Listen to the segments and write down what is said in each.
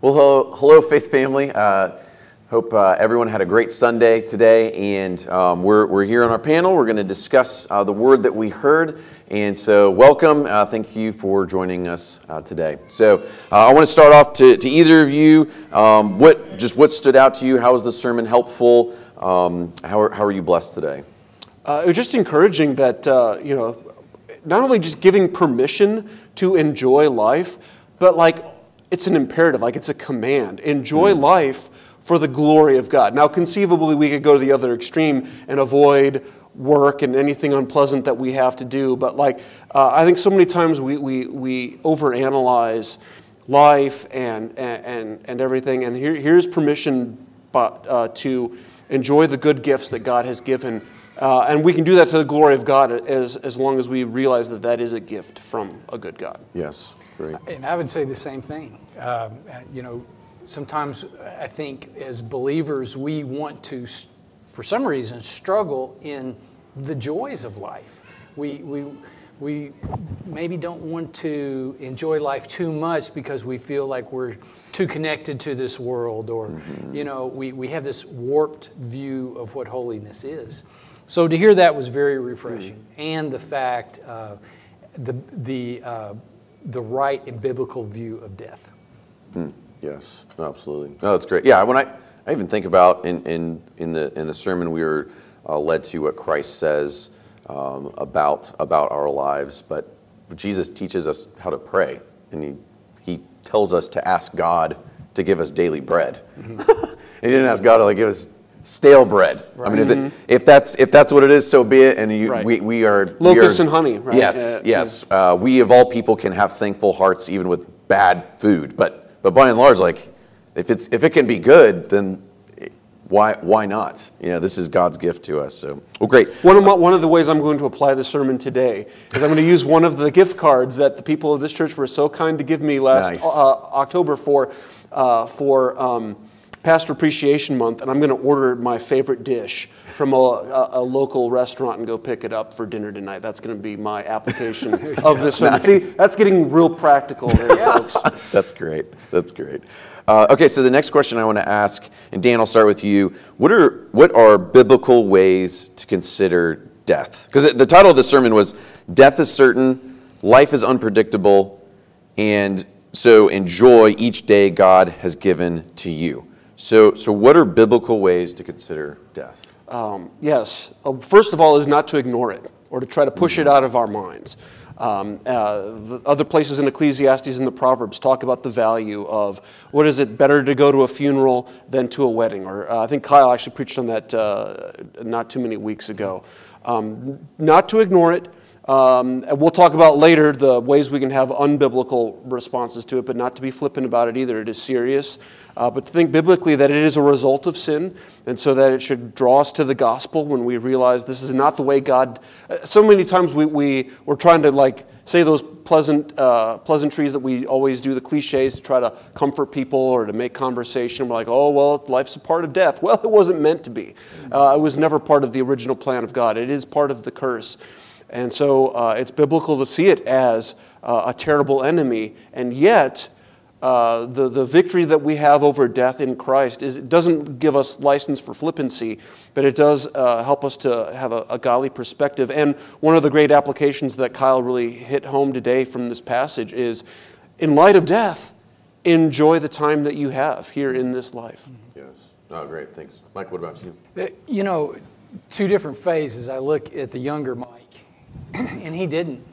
Well, hello, hello Faith family. Uh, hope uh, everyone had a great Sunday today. And um, we're, we're here on our panel. We're going to discuss uh, the word that we heard. And so, welcome. Uh, thank you for joining us uh, today. So, uh, I want to start off to, to either of you. Um, what just what stood out to you? How was the sermon helpful? Um, how, are, how are you blessed today? it was just encouraging that you know, not only just giving permission to enjoy life, but like it's an imperative, like it's a command. Enjoy mm. life for the glory of God. Now, conceivably, we could go to the other extreme and avoid work and anything unpleasant that we have to do. But like, uh, I think so many times we, we, we overanalyze life and, and, and everything. And here, here's permission but, uh, to enjoy the good gifts that God has given. Uh, and we can do that to the glory of God as, as long as we realize that that is a gift from a good God. Yes. Great. And I would say the same thing. Um, you know, sometimes I think as believers, we want to, for some reason, struggle in the joys of life. We, we, we maybe don't want to enjoy life too much because we feel like we're too connected to this world, or, mm-hmm. you know, we, we have this warped view of what holiness is. So to hear that was very refreshing. Mm-hmm. And the fact, uh, the, the, uh, the right and biblical view of death. Mm, yes, absolutely. No, that's great. Yeah, when I, I even think about in, in, in, the, in the sermon, we were uh, led to what Christ says um, about, about our lives, but Jesus teaches us how to pray, and he, he tells us to ask God to give us daily bread. Mm-hmm. he didn't ask God to like give us stale bread. Right. I mean, if, mm-hmm. if, that's if that's what it is, so be it. And you, right. we, we are locusts and honey. Right? Yes, uh, yes. Uh, we of all people can have thankful hearts even with bad food. But but by and large, like if it's if it can be good, then why why not? You know, this is God's gift to us. So well, great. One of my, one of the ways I'm going to apply the sermon today is I'm going to use one of the gift cards that the people of this church were so kind to give me last nice. uh, October for uh, for. Um, Pastor Appreciation Month, and I'm going to order my favorite dish from a, a, a, local restaurant and go pick it up for dinner tonight. That's going to be my application of this. Nice. See, that's getting real practical there, folks. That's great. That's great. Uh, okay, so the next question I want to ask, and Dan, I'll start with you. What are what are biblical ways to consider death? Because the title of the sermon was "Death is certain, life is unpredictable, and so enjoy each day God has given to you." So, so what are biblical ways to consider death? Um, yes. Uh, first of all, is not to ignore it or to try to push mm-hmm. it out of our minds. Um, uh, other places in Ecclesiastes and the Proverbs talk about the value of what is it better to go to a funeral than to a wedding? Or uh, I think Kyle actually preached on that uh, not too many weeks ago. Um, not to ignore it, um, and we'll talk about later the ways we can have unbiblical responses to it, but not to be flippant about it either. It is serious. Uh, but to think biblically that it is a result of sin, and so that it should draw us to the gospel when we realize this is not the way God. Uh, so many times we, we, we're trying to like say those pleasant uh, pleasantries that we always do, the cliches to try to comfort people or to make conversation. We're like, oh, well, life's a part of death. Well, it wasn't meant to be. Uh, it was never part of the original plan of God, it is part of the curse. And so uh, it's biblical to see it as uh, a terrible enemy. And yet, uh, the, the victory that we have over death in Christ is, it doesn't give us license for flippancy, but it does uh, help us to have a, a godly perspective. And one of the great applications that Kyle really hit home today from this passage is in light of death, enjoy the time that you have here in this life. Yes. Oh, great. Thanks. Mike, what about you? Uh, you know, two different phases. I look at the younger Mike and he didn't.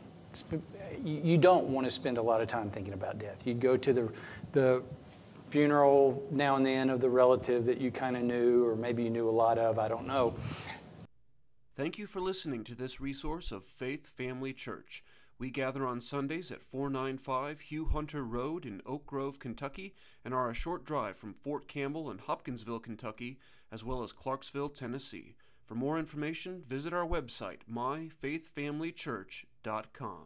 You don't want to spend a lot of time thinking about death. You'd go to the, the funeral now and then of the relative that you kind of knew, or maybe you knew a lot of, I don't know. Thank you for listening to this resource of Faith Family Church. We gather on Sundays at 495 Hugh Hunter Road in Oak Grove, Kentucky, and are a short drive from Fort Campbell and Hopkinsville, Kentucky, as well as Clarksville, Tennessee. For more information, visit our website, myfaithfamilychurch.com.